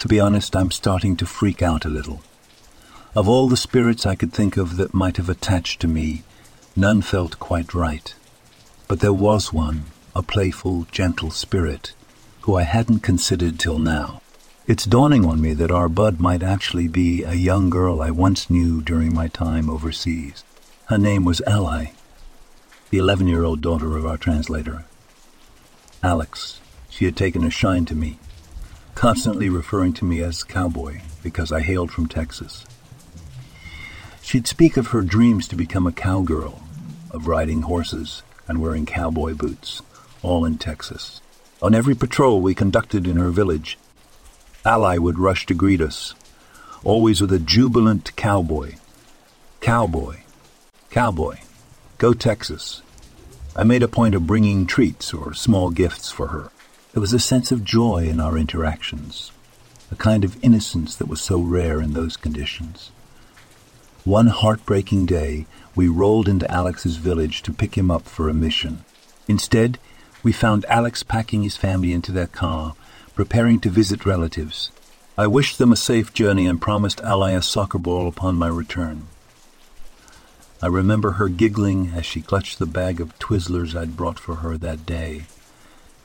To be honest, I'm starting to freak out a little. Of all the spirits I could think of that might have attached to me, none felt quite right. But there was one, a playful, gentle spirit, who I hadn't considered till now. It's dawning on me that our bud might actually be a young girl I once knew during my time overseas. Her name was Ally, the 11 year old daughter of our translator. Alex, she had taken a shine to me, constantly referring to me as cowboy because I hailed from Texas. She'd speak of her dreams to become a cowgirl, of riding horses and wearing cowboy boots, all in Texas. On every patrol we conducted in her village, Ally would rush to greet us, always with a jubilant cowboy. Cowboy, cowboy, go Texas. I made a point of bringing treats or small gifts for her. There was a sense of joy in our interactions, a kind of innocence that was so rare in those conditions. One heartbreaking day, we rolled into Alex's village to pick him up for a mission. Instead, we found Alex packing his family into their car, preparing to visit relatives. I wished them a safe journey and promised Ally a soccer ball upon my return. I remember her giggling as she clutched the bag of Twizzlers I'd brought for her that day.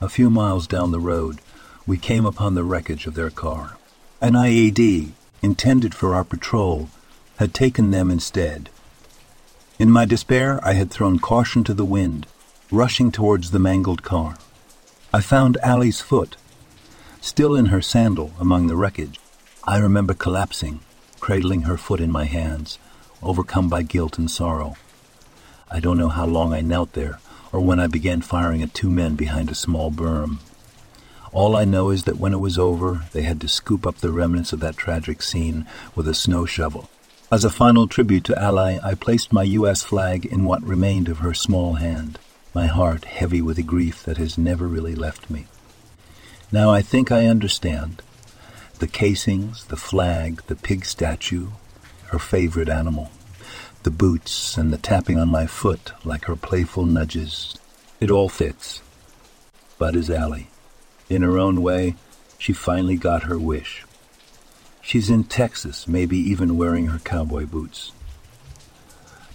A few miles down the road, we came upon the wreckage of their car. An IED, intended for our patrol, had taken them instead. In my despair, I had thrown caution to the wind, rushing towards the mangled car. I found Ally's foot, still in her sandal among the wreckage. I remember collapsing, cradling her foot in my hands, overcome by guilt and sorrow. I don't know how long I knelt there, or when I began firing at two men behind a small berm. All I know is that when it was over, they had to scoop up the remnants of that tragic scene with a snow shovel. As a final tribute to Ally, I placed my U.S. flag in what remained of her small hand, my heart heavy with a grief that has never really left me. Now I think I understand. The casings, the flag, the pig statue, her favorite animal, the boots and the tapping on my foot like her playful nudges. It all fits. Bud is Ally. In her own way, she finally got her wish. She's in Texas, maybe even wearing her cowboy boots.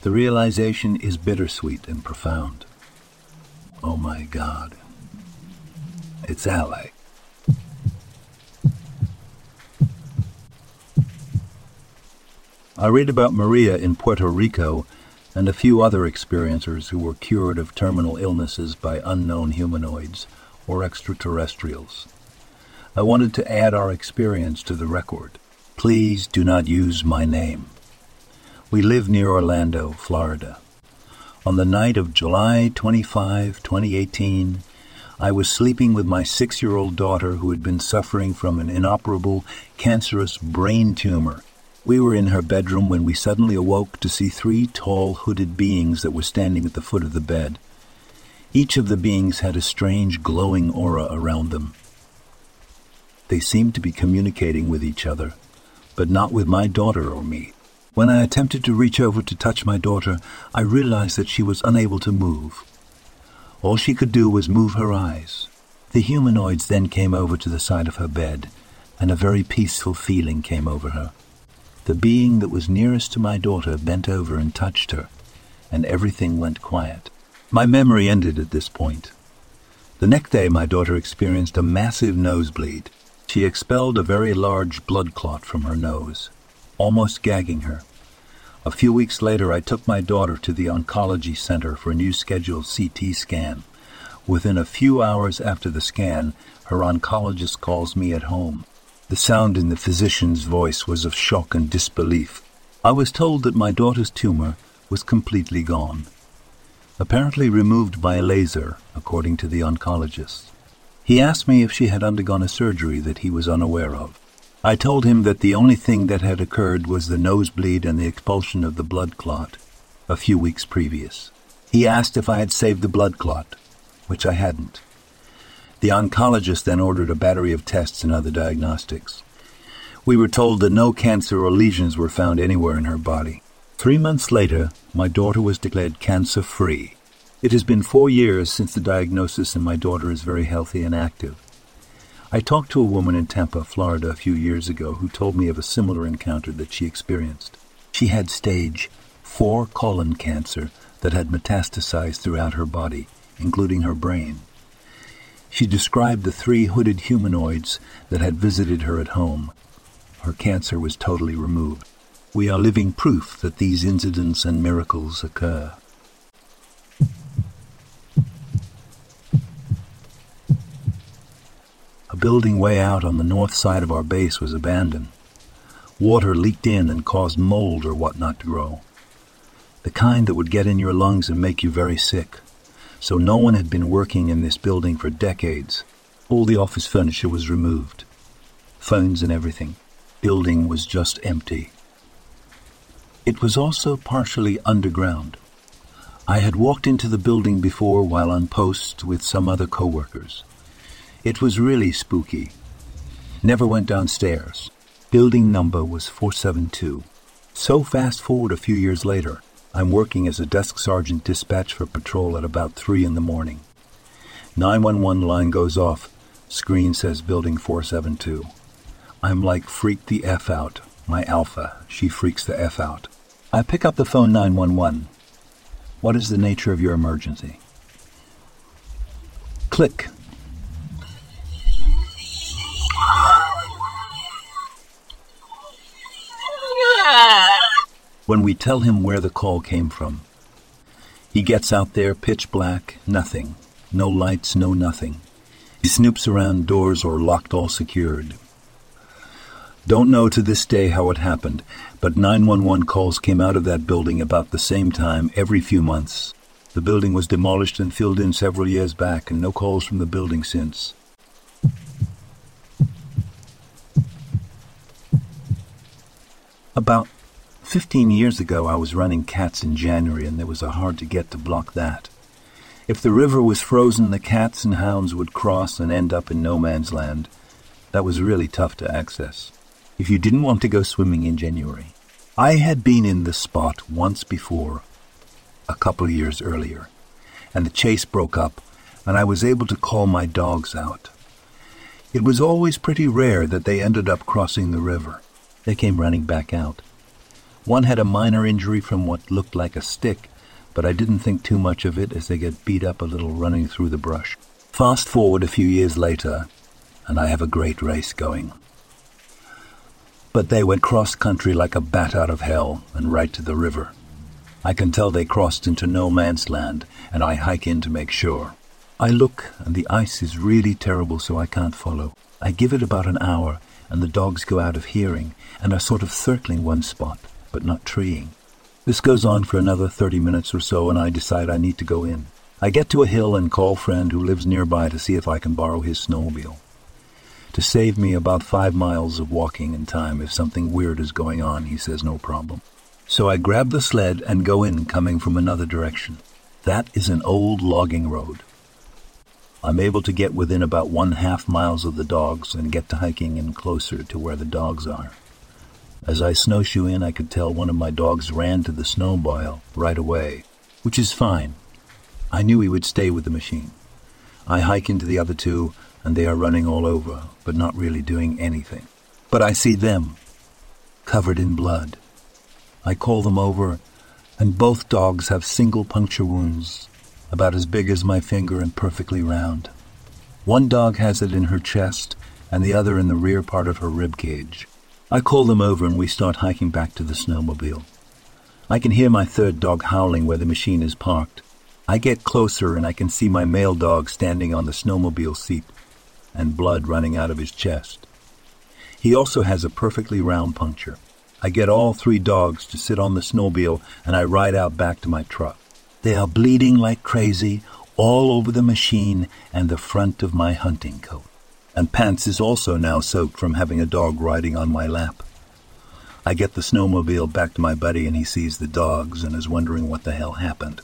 The realization is bittersweet and profound. Oh my God. It's Ally. I read about Maria in Puerto Rico and a few other experiencers who were cured of terminal illnesses by unknown humanoids or extraterrestrials. I wanted to add our experience to the record. Please do not use my name. We live near Orlando, Florida. On the night of July 25, 2018, I was sleeping with my six year old daughter who had been suffering from an inoperable cancerous brain tumor. We were in her bedroom when we suddenly awoke to see three tall, hooded beings that were standing at the foot of the bed. Each of the beings had a strange, glowing aura around them. They seemed to be communicating with each other, but not with my daughter or me. When I attempted to reach over to touch my daughter, I realized that she was unable to move. All she could do was move her eyes. The humanoids then came over to the side of her bed, and a very peaceful feeling came over her. The being that was nearest to my daughter bent over and touched her, and everything went quiet. My memory ended at this point. The next day, my daughter experienced a massive nosebleed. She expelled a very large blood clot from her nose, almost gagging her. A few weeks later, I took my daughter to the oncology center for a new scheduled CT scan. Within a few hours after the scan, her oncologist calls me at home. The sound in the physician's voice was of shock and disbelief. I was told that my daughter's tumor was completely gone, apparently removed by a laser, according to the oncologist. He asked me if she had undergone a surgery that he was unaware of. I told him that the only thing that had occurred was the nosebleed and the expulsion of the blood clot a few weeks previous. He asked if I had saved the blood clot, which I hadn't. The oncologist then ordered a battery of tests and other diagnostics. We were told that no cancer or lesions were found anywhere in her body. Three months later, my daughter was declared cancer free. It has been four years since the diagnosis, and my daughter is very healthy and active. I talked to a woman in Tampa, Florida, a few years ago who told me of a similar encounter that she experienced. She had stage 4 colon cancer that had metastasized throughout her body, including her brain. She described the three hooded humanoids that had visited her at home. Her cancer was totally removed. We are living proof that these incidents and miracles occur. A building way out on the north side of our base was abandoned. Water leaked in and caused mold or whatnot to grow. The kind that would get in your lungs and make you very sick. So no one had been working in this building for decades. All the office furniture was removed. Phones and everything. Building was just empty. It was also partially underground. I had walked into the building before while on post with some other co-workers. It was really spooky. Never went downstairs. Building number was 472. So fast forward a few years later, I'm working as a desk sergeant dispatch for patrol at about 3 in the morning. 911 line goes off. Screen says building 472. I'm like freak the F out. My alpha, she freaks the F out. I pick up the phone 911. What is the nature of your emergency? Click. When we tell him where the call came from. He gets out there pitch black, nothing. No lights, no nothing. He snoops around doors or locked all secured. Don't know to this day how it happened, but 911 calls came out of that building about the same time every few months. The building was demolished and filled in several years back, and no calls from the building since. About 15 years ago, I was running cats in January, and there was a hard to get to block that. If the river was frozen, the cats and hounds would cross and end up in no man's land. That was really tough to access. If you didn't want to go swimming in January, I had been in the spot once before, a couple years earlier, and the chase broke up, and I was able to call my dogs out. It was always pretty rare that they ended up crossing the river. They came running back out. One had a minor injury from what looked like a stick, but I didn't think too much of it as they get beat up a little running through the brush. Fast forward a few years later, and I have a great race going. But they went cross country like a bat out of hell and right to the river. I can tell they crossed into no man's land, and I hike in to make sure. I look, and the ice is really terrible, so I can't follow. I give it about an hour, and the dogs go out of hearing and are sort of circling one spot but not treeing. This goes on for another 30 minutes or so, and I decide I need to go in. I get to a hill and call friend who lives nearby to see if I can borrow his snowmobile. To save me about five miles of walking in time if something weird is going on, he says no problem. So I grab the sled and go in, coming from another direction. That is an old logging road. I'm able to get within about one half miles of the dogs and get to hiking in closer to where the dogs are. As I snowshoe in, I could tell one of my dogs ran to the snowmobile right away, which is fine. I knew he would stay with the machine. I hike into the other two, and they are running all over, but not really doing anything. But I see them, covered in blood. I call them over, and both dogs have single puncture wounds, about as big as my finger and perfectly round. One dog has it in her chest, and the other in the rear part of her rib cage. I call them over and we start hiking back to the snowmobile. I can hear my third dog howling where the machine is parked. I get closer and I can see my male dog standing on the snowmobile seat and blood running out of his chest. He also has a perfectly round puncture. I get all three dogs to sit on the snowmobile and I ride out back to my truck. They are bleeding like crazy all over the machine and the front of my hunting coat and pants is also now soaked from having a dog riding on my lap. I get the snowmobile back to my buddy and he sees the dogs and is wondering what the hell happened.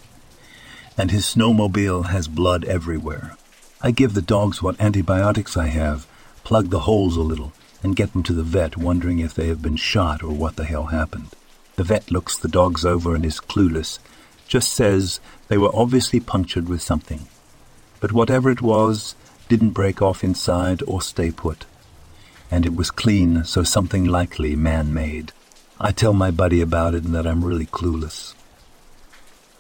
And his snowmobile has blood everywhere. I give the dogs what antibiotics I have, plug the holes a little, and get them to the vet wondering if they have been shot or what the hell happened. The vet looks the dogs over and is clueless, just says they were obviously punctured with something. But whatever it was, didn't break off inside or stay put. And it was clean, so something likely man-made. I tell my buddy about it and that I'm really clueless.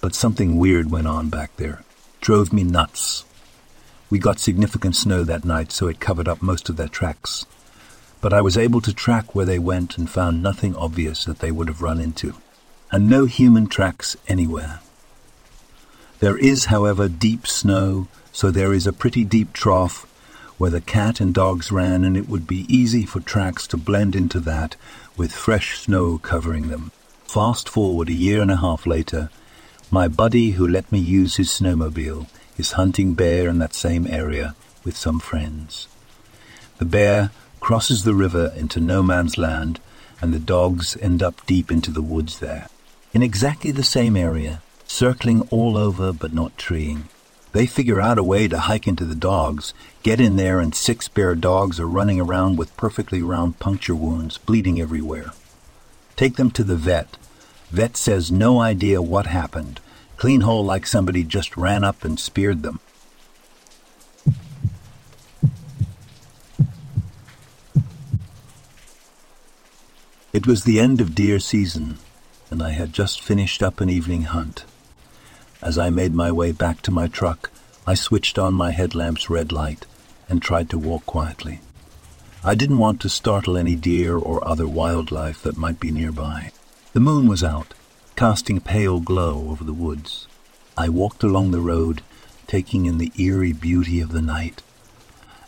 But something weird went on back there. Drove me nuts. We got significant snow that night, so it covered up most of their tracks. But I was able to track where they went and found nothing obvious that they would have run into. And no human tracks anywhere. There is, however, deep snow, so there is a pretty deep trough where the cat and dogs ran, and it would be easy for tracks to blend into that with fresh snow covering them. Fast forward a year and a half later, my buddy who let me use his snowmobile is hunting bear in that same area with some friends. The bear crosses the river into no man's land, and the dogs end up deep into the woods there. In exactly the same area, circling all over but not treeing. They figure out a way to hike into the dogs, get in there, and six bear dogs are running around with perfectly round puncture wounds, bleeding everywhere. Take them to the vet. Vet says no idea what happened. Clean hole like somebody just ran up and speared them. It was the end of deer season, and I had just finished up an evening hunt. As I made my way back to my truck, I switched on my headlamp's red light and tried to walk quietly. I didn't want to startle any deer or other wildlife that might be nearby. The moon was out, casting a pale glow over the woods. I walked along the road, taking in the eerie beauty of the night.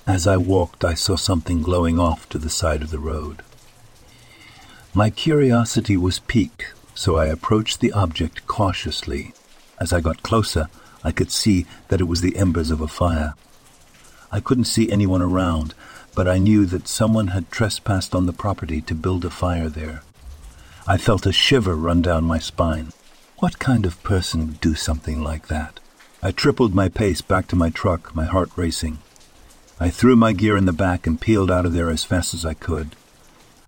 As I walked, I saw something glowing off to the side of the road. My curiosity was piqued, so I approached the object cautiously as I got closer, I could see that it was the embers of a fire. I couldn't see anyone around, but I knew that someone had trespassed on the property to build a fire there. I felt a shiver run down my spine. What kind of person would do something like that? I tripled my pace back to my truck, my heart racing. I threw my gear in the back and peeled out of there as fast as I could.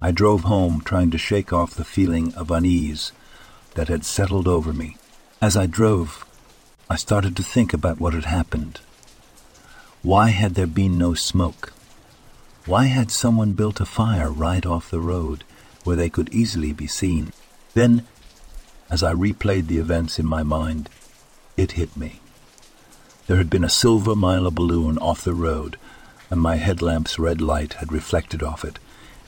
I drove home, trying to shake off the feeling of unease that had settled over me. As I drove, I started to think about what had happened. Why had there been no smoke? Why had someone built a fire right off the road where they could easily be seen? Then, as I replayed the events in my mind, it hit me. There had been a silver Mylar balloon off the road, and my headlamp's red light had reflected off it,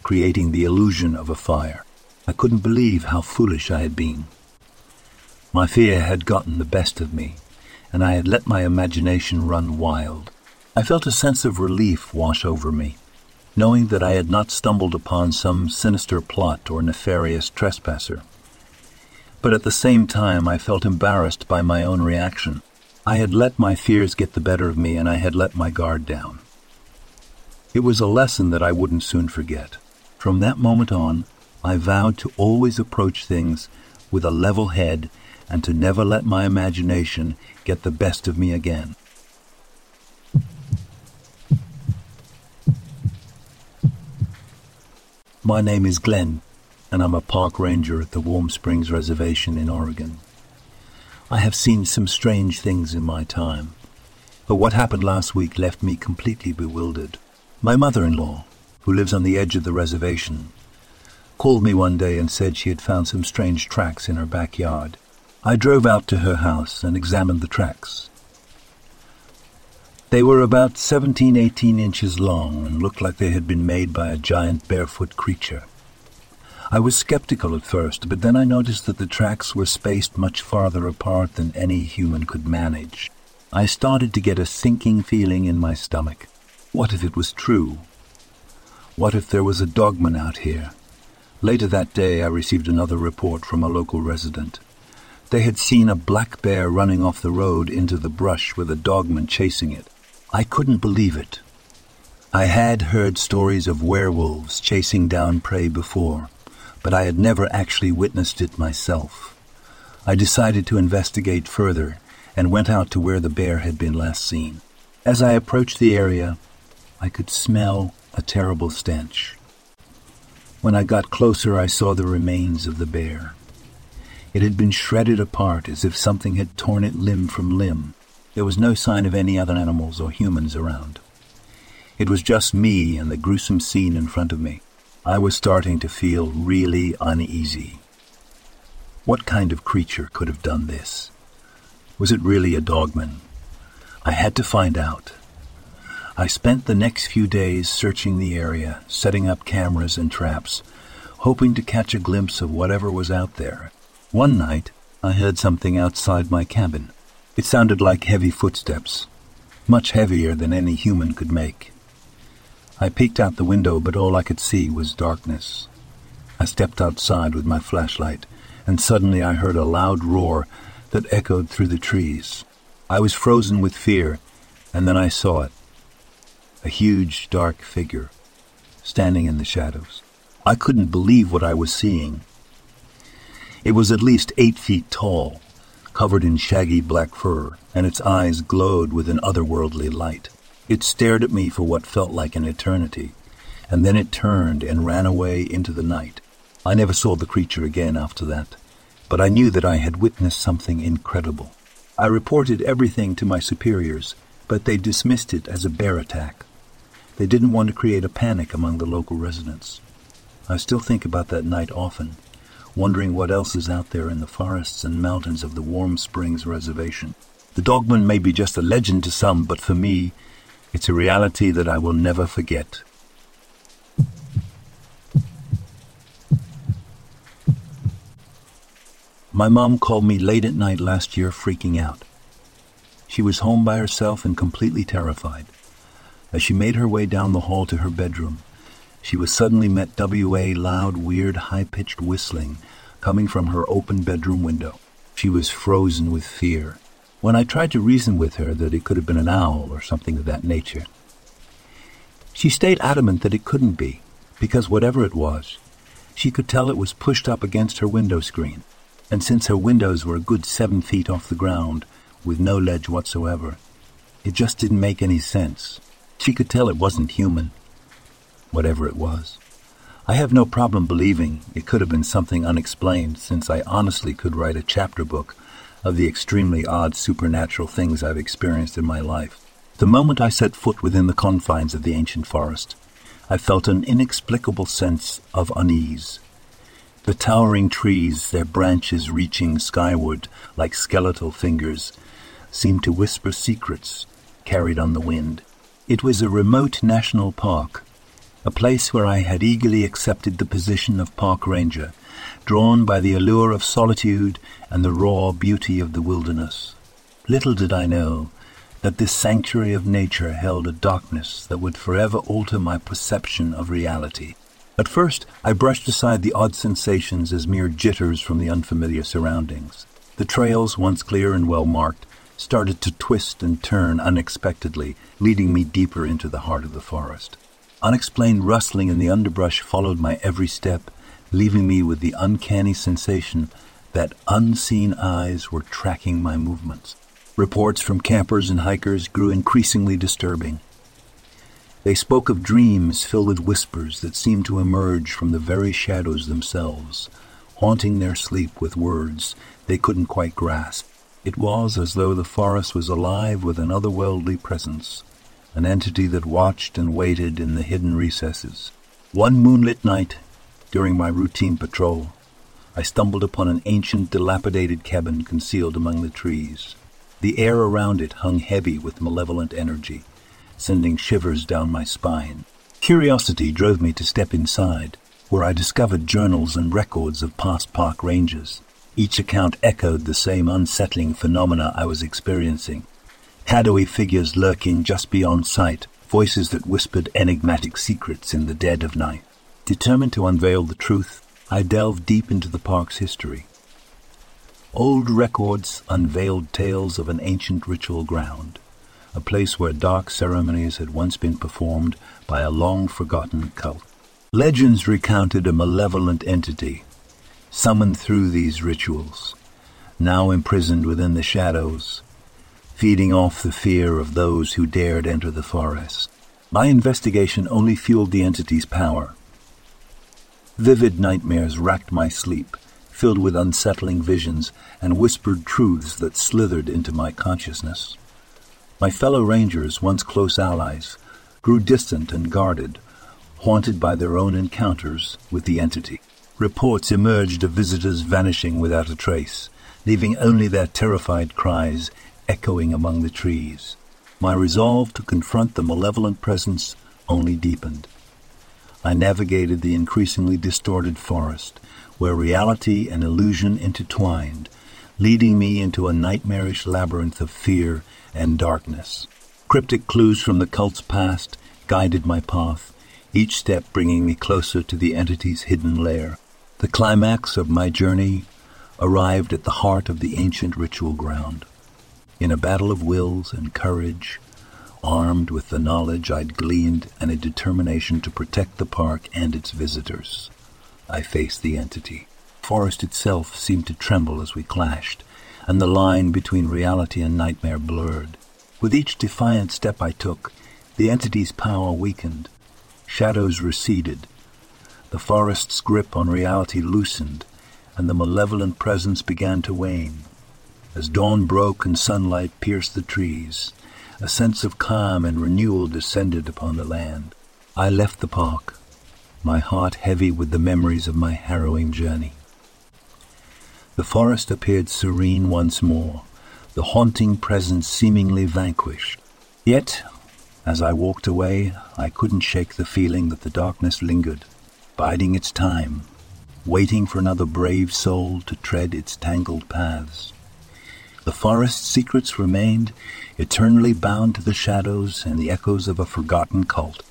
creating the illusion of a fire. I couldn't believe how foolish I had been. My fear had gotten the best of me, and I had let my imagination run wild. I felt a sense of relief wash over me, knowing that I had not stumbled upon some sinister plot or nefarious trespasser. But at the same time, I felt embarrassed by my own reaction. I had let my fears get the better of me, and I had let my guard down. It was a lesson that I wouldn't soon forget. From that moment on, I vowed to always approach things with a level head and to never let my imagination get the best of me again. My name is Glenn, and I'm a park ranger at the Warm Springs Reservation in Oregon. I have seen some strange things in my time, but what happened last week left me completely bewildered. My mother-in-law, who lives on the edge of the reservation, called me one day and said she had found some strange tracks in her backyard. I drove out to her house and examined the tracks. They were about 17, 18 inches long and looked like they had been made by a giant barefoot creature. I was skeptical at first, but then I noticed that the tracks were spaced much farther apart than any human could manage. I started to get a sinking feeling in my stomach. What if it was true? What if there was a dogman out here? Later that day, I received another report from a local resident. They had seen a black bear running off the road into the brush with a dogman chasing it. I couldn't believe it. I had heard stories of werewolves chasing down prey before, but I had never actually witnessed it myself. I decided to investigate further and went out to where the bear had been last seen. As I approached the area, I could smell a terrible stench. When I got closer, I saw the remains of the bear. It had been shredded apart as if something had torn it limb from limb. There was no sign of any other animals or humans around. It was just me and the gruesome scene in front of me. I was starting to feel really uneasy. What kind of creature could have done this? Was it really a dogman? I had to find out. I spent the next few days searching the area, setting up cameras and traps, hoping to catch a glimpse of whatever was out there. One night, I heard something outside my cabin. It sounded like heavy footsteps, much heavier than any human could make. I peeked out the window, but all I could see was darkness. I stepped outside with my flashlight, and suddenly I heard a loud roar that echoed through the trees. I was frozen with fear, and then I saw it a huge, dark figure, standing in the shadows. I couldn't believe what I was seeing. It was at least eight feet tall, covered in shaggy black fur, and its eyes glowed with an otherworldly light. It stared at me for what felt like an eternity, and then it turned and ran away into the night. I never saw the creature again after that, but I knew that I had witnessed something incredible. I reported everything to my superiors, but they dismissed it as a bear attack. They didn't want to create a panic among the local residents. I still think about that night often, wondering what else is out there in the forests and mountains of the Warm Springs Reservation. The Dogman may be just a legend to some, but for me, it's a reality that I will never forget. My mom called me late at night last year freaking out. She was home by herself and completely terrified. As she made her way down the hall to her bedroom, she was suddenly met W.A. loud, weird, high-pitched whistling coming from her open bedroom window. She was frozen with fear. When I tried to reason with her that it could have been an owl or something of that nature, she stayed adamant that it couldn't be, because whatever it was, she could tell it was pushed up against her window screen, and since her windows were a good seven feet off the ground, with no ledge whatsoever, it just didn't make any sense. She could tell it wasn't human, whatever it was. I have no problem believing it could have been something unexplained, since I honestly could write a chapter book of the extremely odd supernatural things I've experienced in my life. The moment I set foot within the confines of the ancient forest, I felt an inexplicable sense of unease. The towering trees, their branches reaching skyward like skeletal fingers, seemed to whisper secrets carried on the wind. It was a remote national park, a place where I had eagerly accepted the position of park ranger, drawn by the allure of solitude and the raw beauty of the wilderness. Little did I know that this sanctuary of nature held a darkness that would forever alter my perception of reality. At first, I brushed aside the odd sensations as mere jitters from the unfamiliar surroundings. The trails, once clear and well marked, started to twist and turn unexpectedly, leading me deeper into the heart of the forest. Unexplained rustling in the underbrush followed my every step, leaving me with the uncanny sensation that unseen eyes were tracking my movements. Reports from campers and hikers grew increasingly disturbing. They spoke of dreams filled with whispers that seemed to emerge from the very shadows themselves, haunting their sleep with words they couldn't quite grasp. It was as though the forest was alive with an otherworldly presence, an entity that watched and waited in the hidden recesses. One moonlit night, during my routine patrol, I stumbled upon an ancient, dilapidated cabin concealed among the trees. The air around it hung heavy with malevolent energy, sending shivers down my spine. Curiosity drove me to step inside, where I discovered journals and records of past park rangers. Each account echoed the same unsettling phenomena I was experiencing. Shadowy figures lurking just beyond sight, voices that whispered enigmatic secrets in the dead of night. Determined to unveil the truth, I delved deep into the park's history. Old records unveiled tales of an ancient ritual ground, a place where dark ceremonies had once been performed by a long forgotten cult. Legends recounted a malevolent entity summoned through these rituals, now imprisoned within the shadows, feeding off the fear of those who dared enter the forest. My investigation only fueled the entity's power. Vivid nightmares racked my sleep, filled with unsettling visions and whispered truths that slithered into my consciousness. My fellow rangers, once close allies, grew distant and guarded, haunted by their own encounters with the entity. Reports emerged of visitors vanishing without a trace, leaving only their terrified cries echoing among the trees. My resolve to confront the malevolent presence only deepened. I navigated the increasingly distorted forest, where reality and illusion intertwined, leading me into a nightmarish labyrinth of fear and darkness. Cryptic clues from the cult's past guided my path, each step bringing me closer to the entity's hidden lair. The climax of my journey arrived at the heart of the ancient ritual ground. In a battle of wills and courage, armed with the knowledge I'd gleaned and a determination to protect the park and its visitors, I faced the entity. Forest itself seemed to tremble as we clashed, and the line between reality and nightmare blurred. With each defiant step I took, the entity's power weakened. Shadows receded. The forest's grip on reality loosened, and the malevolent presence began to wane. As dawn broke and sunlight pierced the trees, a sense of calm and renewal descended upon the land. I left the park, my heart heavy with the memories of my harrowing journey. The forest appeared serene once more, the haunting presence seemingly vanquished. Yet, as I walked away, I couldn't shake the feeling that the darkness lingered, biding its time, waiting for another brave soul to tread its tangled paths. The forest's secrets remained, eternally bound to the shadows and the echoes of a forgotten cult.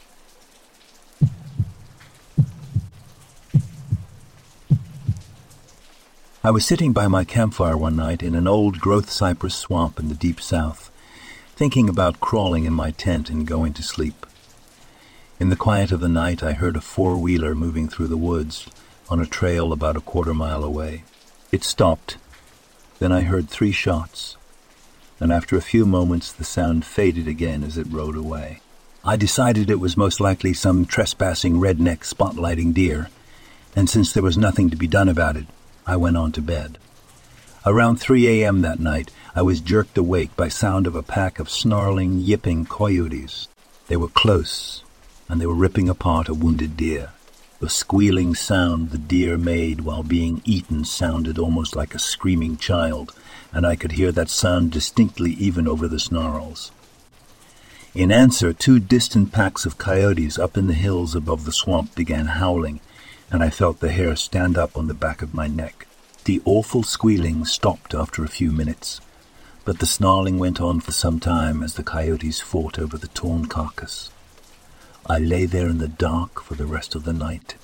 I was sitting by my campfire one night in an old growth cypress swamp in the deep south, thinking about crawling in my tent and going to sleep. In the quiet of the night, I heard a four wheeler moving through the woods on a trail about a quarter mile away. It stopped then I heard three shots, and after a few moments the sound faded again as it rode away. I decided it was most likely some trespassing redneck spotlighting deer, and since there was nothing to be done about it, I went on to bed. Around 3 a.m. that night, I was jerked awake by sound of a pack of snarling, yipping coyotes. They were close, and they were ripping apart a wounded deer. The squealing sound the deer made while being eaten sounded almost like a screaming child, and I could hear that sound distinctly even over the snarls. In answer, two distant packs of coyotes up in the hills above the swamp began howling, and I felt the hair stand up on the back of my neck. The awful squealing stopped after a few minutes, but the snarling went on for some time as the coyotes fought over the torn carcass. I lay there in the dark for the rest of the night,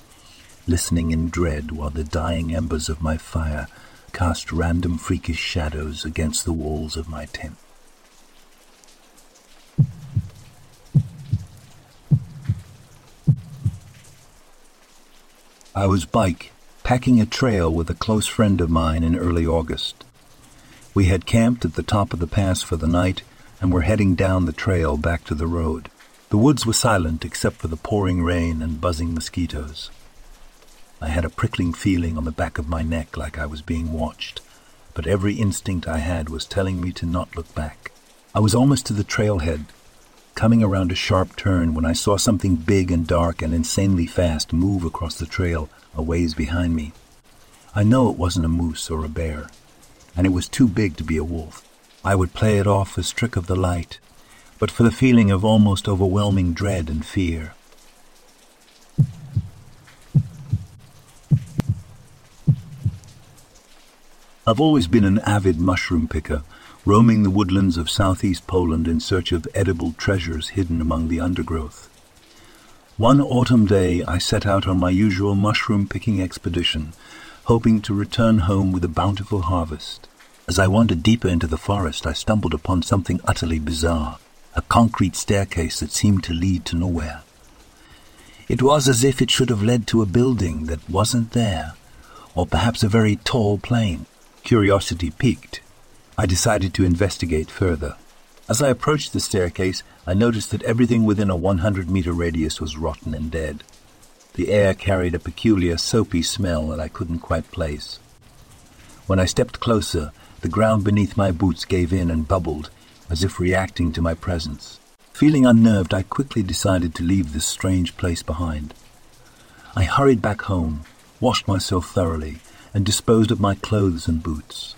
listening in dread while the dying embers of my fire cast random freakish shadows against the walls of my tent. I was bike packing a trail with a close friend of mine in early August. We had camped at the top of the pass for the night and were heading down the trail back to the road. The woods were silent except for the pouring rain and buzzing mosquitoes. I had a prickling feeling on the back of my neck like I was being watched, but every instinct I had was telling me to not look back. I was almost to the trailhead, coming around a sharp turn when I saw something big and dark and insanely fast move across the trail a ways behind me. I know it wasn't a moose or a bear, and it was too big to be a wolf. I would play it off as trick of the light, but for the feeling of almost overwhelming dread and fear. I've always been an avid mushroom picker, roaming the woodlands of southeast Poland in search of edible treasures hidden among the undergrowth. One autumn day I set out on my usual mushroom picking expedition, hoping to return home with a bountiful harvest. As I wandered deeper into the forest, I stumbled upon something utterly bizarre a concrete staircase that seemed to lead to nowhere. It was as if it should have led to a building that wasn't there, or perhaps a very tall plane. Curiosity piqued. I decided to investigate further. As I approached the staircase, I noticed that everything within a 100 meter radius was rotten and dead. The air carried a peculiar soapy smell that I couldn't quite place. When I stepped closer, the ground beneath my boots gave in and bubbled, as if reacting to my presence. Feeling unnerved, I quickly decided to leave this strange place behind. I hurried back home, washed myself thoroughly, and disposed of my clothes and boots.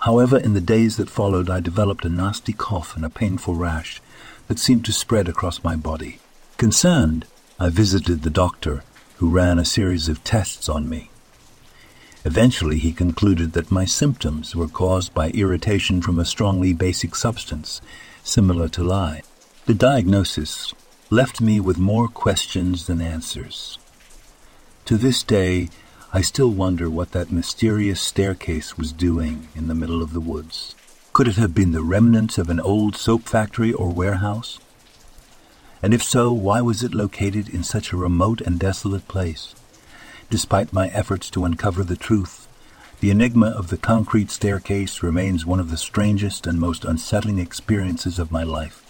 However, in the days that followed, I developed a nasty cough and a painful rash that seemed to spread across my body. Concerned, I visited the doctor, who ran a series of tests on me. Eventually, he concluded that my symptoms were caused by irritation from a strongly basic substance, similar to lye. The diagnosis left me with more questions than answers. To this day, I still wonder what that mysterious staircase was doing in the middle of the woods. Could it have been the remnants of an old soap factory or warehouse? And if so, why was it located in such a remote and desolate place? Despite my efforts to uncover the truth, the enigma of the concrete staircase remains one of the strangest and most unsettling experiences of my life.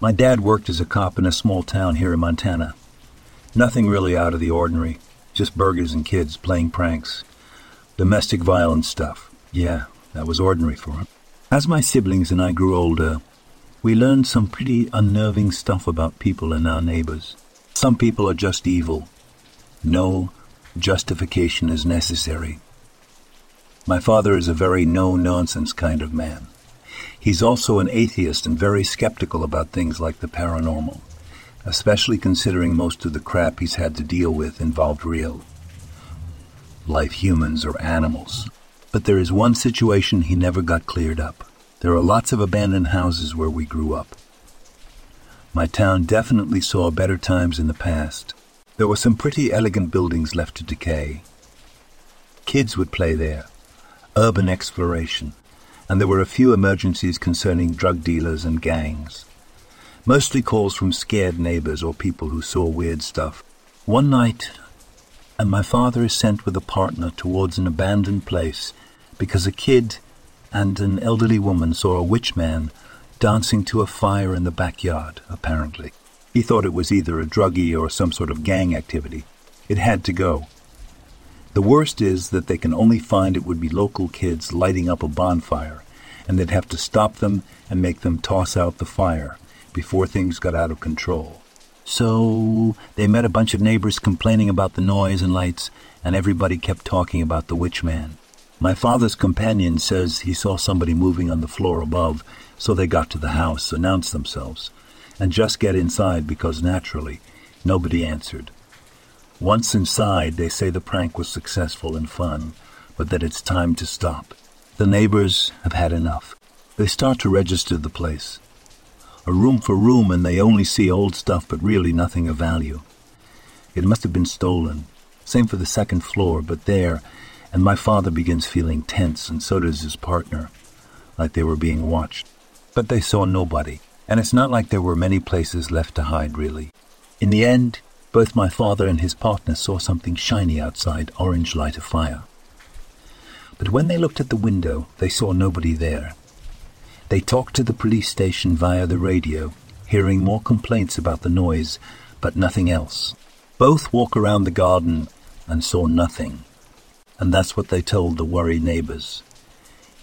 My dad worked as a cop in a small town here in Montana. Nothing really out of the ordinary, just burgers and kids playing pranks. Domestic violence stuff. Yeah, that was ordinary for him. As my siblings and I grew older, we learned some pretty unnerving stuff about people and our neighbors. Some people are just evil. No justification is necessary. My father is a very no nonsense kind of man. He's also an atheist and very skeptical about things like the paranormal, especially considering most of the crap he's had to deal with involved real life humans or animals. But there is one situation he never got cleared up. There are lots of abandoned houses where we grew up. My town definitely saw better times in the past. There were some pretty elegant buildings left to decay. Kids would play there. Urban exploration and there were a few emergencies concerning drug dealers and gangs. Mostly calls from scared neighbors or people who saw weird stuff. One night, and my father is sent with a partner towards an abandoned place because a kid and an elderly woman saw a witch man dancing to a fire in the backyard, apparently. He thought it was either a druggie or some sort of gang activity. It had to go. The worst is that they can only find it would be local kids lighting up a bonfire, and they'd have to stop them and make them toss out the fire before things got out of control. So they met a bunch of neighbors complaining about the noise and lights, and everybody kept talking about the witch man. My father's companion says he saw somebody moving on the floor above, so they got to the house, announced themselves, and just get inside because naturally nobody answered. Once inside, they say the prank was successful and fun, but that it's time to stop. The neighbors have had enough. They start to register the place. A room for room, and they only see old stuff, but really nothing of value. It must have been stolen. Same for the second floor, but there, and my father begins feeling tense, and so does his partner, like they were being watched. But they saw nobody, and it's not like there were many places left to hide, really. In the end, both my father and his partner saw something shiny outside, orange light of fire. But when they looked at the window, they saw nobody there. They talked to the police station via the radio, hearing more complaints about the noise, but nothing else. Both walk around the garden and saw nothing. And that's what they told the worried neighbors.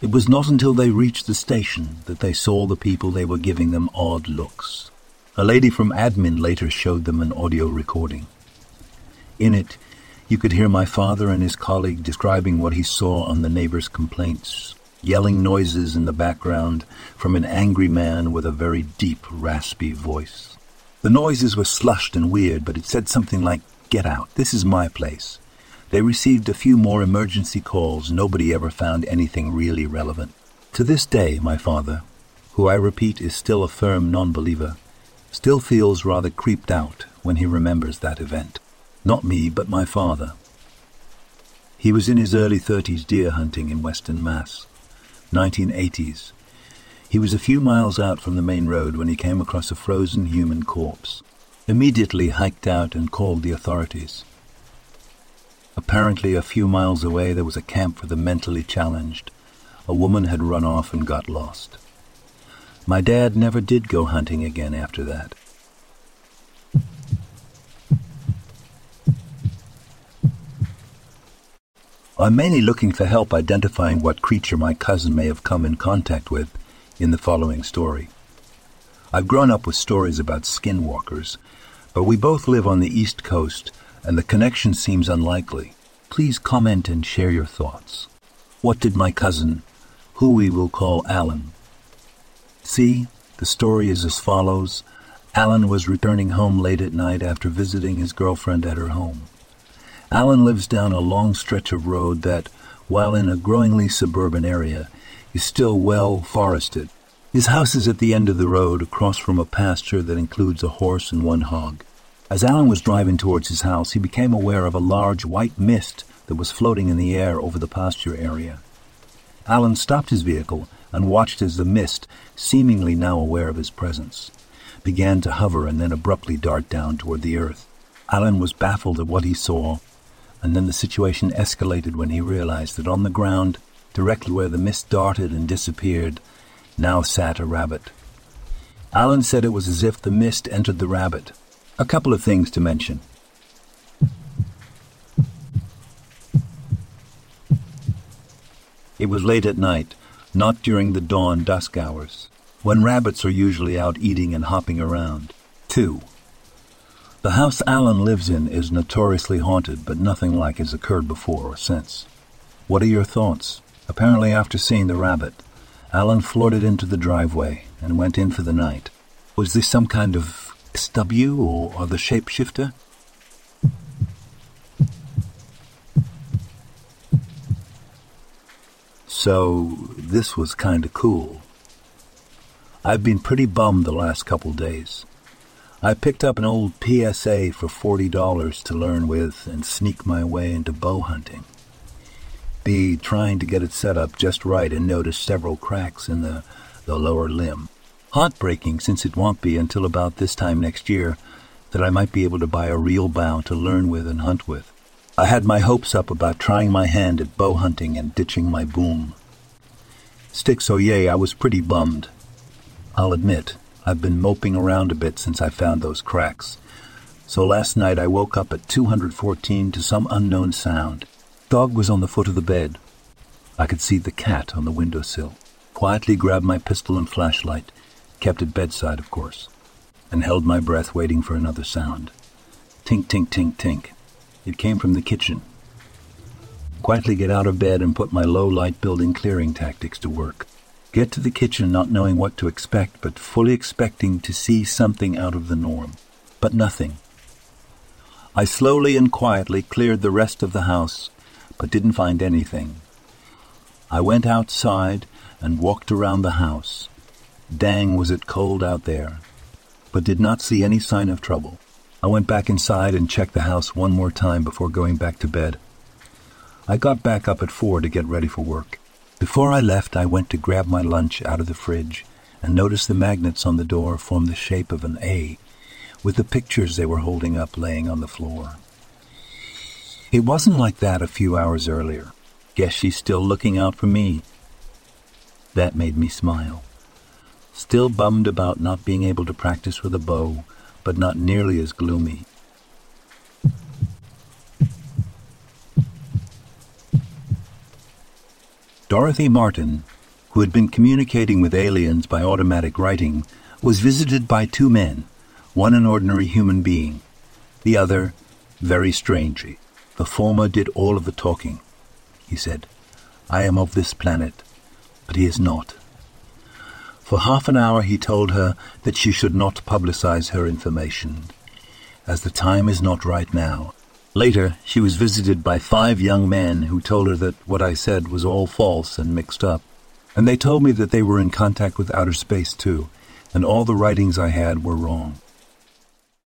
It was not until they reached the station that they saw the people they were giving them odd looks. A lady from admin later showed them an audio recording. In it, you could hear my father and his colleague describing what he saw on the neighbors' complaints, yelling noises in the background from an angry man with a very deep, raspy voice. The noises were slushed and weird, but it said something like, Get out, this is my place. They received a few more emergency calls. Nobody ever found anything really relevant. To this day, my father, who I repeat is still a firm non believer, still feels rather creeped out when he remembers that event. Not me, but my father. He was in his early 30s deer hunting in Western Mass, 1980s. He was a few miles out from the main road when he came across a frozen human corpse. Immediately hiked out and called the authorities. Apparently, a few miles away, there was a camp for the mentally challenged. A woman had run off and got lost. My dad never did go hunting again after that. I'm mainly looking for help identifying what creature my cousin may have come in contact with in the following story. I've grown up with stories about skinwalkers, but we both live on the East Coast and the connection seems unlikely. Please comment and share your thoughts. What did my cousin, who we will call Alan, see? The story is as follows. Alan was returning home late at night after visiting his girlfriend at her home. Alan lives down a long stretch of road that, while in a growingly suburban area, is still well forested. His house is at the end of the road, across from a pasture that includes a horse and one hog. As Alan was driving towards his house, he became aware of a large white mist that was floating in the air over the pasture area. Alan stopped his vehicle and watched as the mist, seemingly now aware of his presence, began to hover and then abruptly dart down toward the earth. Alan was baffled at what he saw and then the situation escalated when he realized that on the ground, directly where the mist darted and disappeared, now sat a rabbit. Alan said it was as if the mist entered the rabbit. A couple of things to mention. It was late at night, not during the dawn dusk hours, when rabbits are usually out eating and hopping around. Two, the house Alan lives in is notoriously haunted, but nothing like has occurred before or since. What are your thoughts? Apparently, after seeing the rabbit, Alan floated into the driveway and went in for the night. Was this some kind of SW or, or the shapeshifter? So, this was kinda cool. I've been pretty bummed the last couple days. I picked up an old PSA for $40 to learn with and sneak my way into bow hunting. Be trying to get it set up just right and noticed several cracks in the, the lower limb. Heartbreaking since it won't be until about this time next year that I might be able to buy a real bow to learn with and hunt with. I had my hopes up about trying my hand at bow hunting and ditching my boom. Stick so yay, I was pretty bummed. I'll admit, I've been moping around a bit since I found those cracks. So last night I woke up at 214 to some unknown sound. Dog was on the foot of the bed. I could see the cat on the windowsill. Quietly grabbed my pistol and flashlight, kept at bedside, of course, and held my breath waiting for another sound. Tink, tink, tink, tink. It came from the kitchen. Quietly get out of bed and put my low light building clearing tactics to work get to the kitchen not knowing what to expect, but fully expecting to see something out of the norm. But nothing. I slowly and quietly cleared the rest of the house, but didn't find anything. I went outside and walked around the house. Dang, was it cold out there, but did not see any sign of trouble. I went back inside and checked the house one more time before going back to bed. I got back up at four to get ready for work. Before I left, I went to grab my lunch out of the fridge and noticed the magnets on the door formed the shape of an A, with the pictures they were holding up laying on the floor. It wasn't like that a few hours earlier. Guess she's still looking out for me. That made me smile. Still bummed about not being able to practice with a bow, but not nearly as gloomy. Dorothy Martin, who had been communicating with aliens by automatic writing, was visited by two men, one an ordinary human being, the other very strangely. The former did all of the talking. He said, I am of this planet, but he is not. For half an hour he told her that she should not publicize her information, as the time is not right now, Later, she was visited by five young men who told her that what I said was all false and mixed up. And they told me that they were in contact with outer space too, and all the writings I had were wrong.